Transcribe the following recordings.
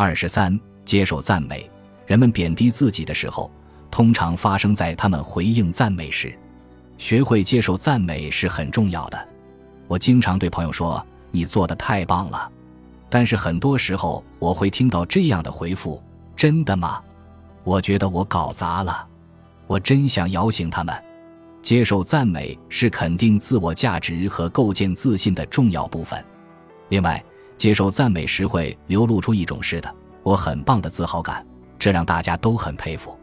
二十三，接受赞美。人们贬低自己的时候，通常发生在他们回应赞美时。学会接受赞美是很重要的。我经常对朋友说：“你做的太棒了。”但是很多时候，我会听到这样的回复：“真的吗？”我觉得我搞砸了。我真想摇醒他们。接受赞美是肯定自我价值和构建自信的重要部分。另外，接受赞美时会流露出一种“是的，我很棒”的自豪感。这让大家都很佩服。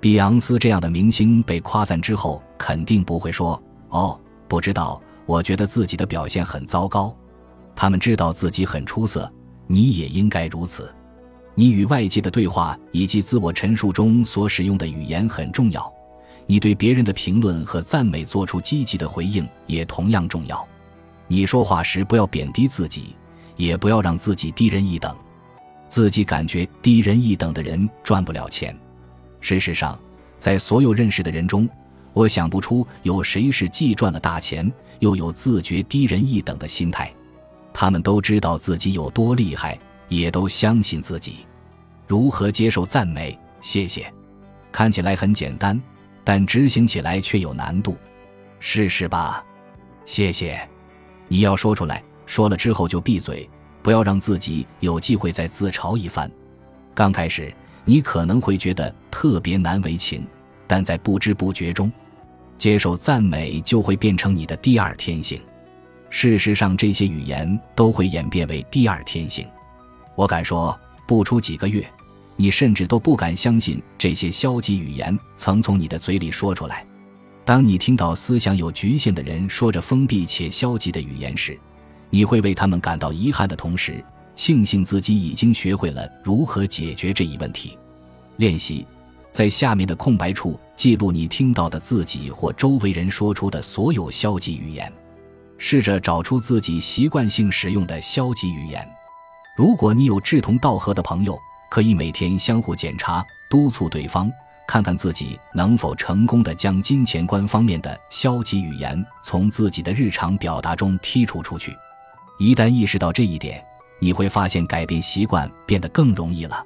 比昂斯这样的明星被夸赞之后，肯定不会说：“哦，不知道，我觉得自己的表现很糟糕。”他们知道自己很出色，你也应该如此。你与外界的对话以及自我陈述中所使用的语言很重要。你对别人的评论和赞美做出积极的回应也同样重要。你说话时不要贬低自己，也不要让自己低人一等。自己感觉低人一等的人赚不了钱。事实上，在所有认识的人中，我想不出有谁是既赚了大钱又有自觉低人一等的心态。他们都知道自己有多厉害，也都相信自己。如何接受赞美？谢谢。看起来很简单，但执行起来却有难度。试试吧。谢谢。你要说出来，说了之后就闭嘴。不要让自己有机会再自嘲一番。刚开始，你可能会觉得特别难为情，但在不知不觉中，接受赞美就会变成你的第二天性。事实上，这些语言都会演变为第二天性。我敢说，不出几个月，你甚至都不敢相信这些消极语言曾从你的嘴里说出来。当你听到思想有局限的人说着封闭且消极的语言时，你会为他们感到遗憾的同时，庆幸自己已经学会了如何解决这一问题。练习，在下面的空白处记录你听到的自己或周围人说出的所有消极语言，试着找出自己习惯性使用的消极语言。如果你有志同道合的朋友，可以每天相互检查，督促对方，看看自己能否成功的将金钱观方面的消极语言从自己的日常表达中剔除出去。一旦意识到这一点，你会发现改变习惯变得更容易了。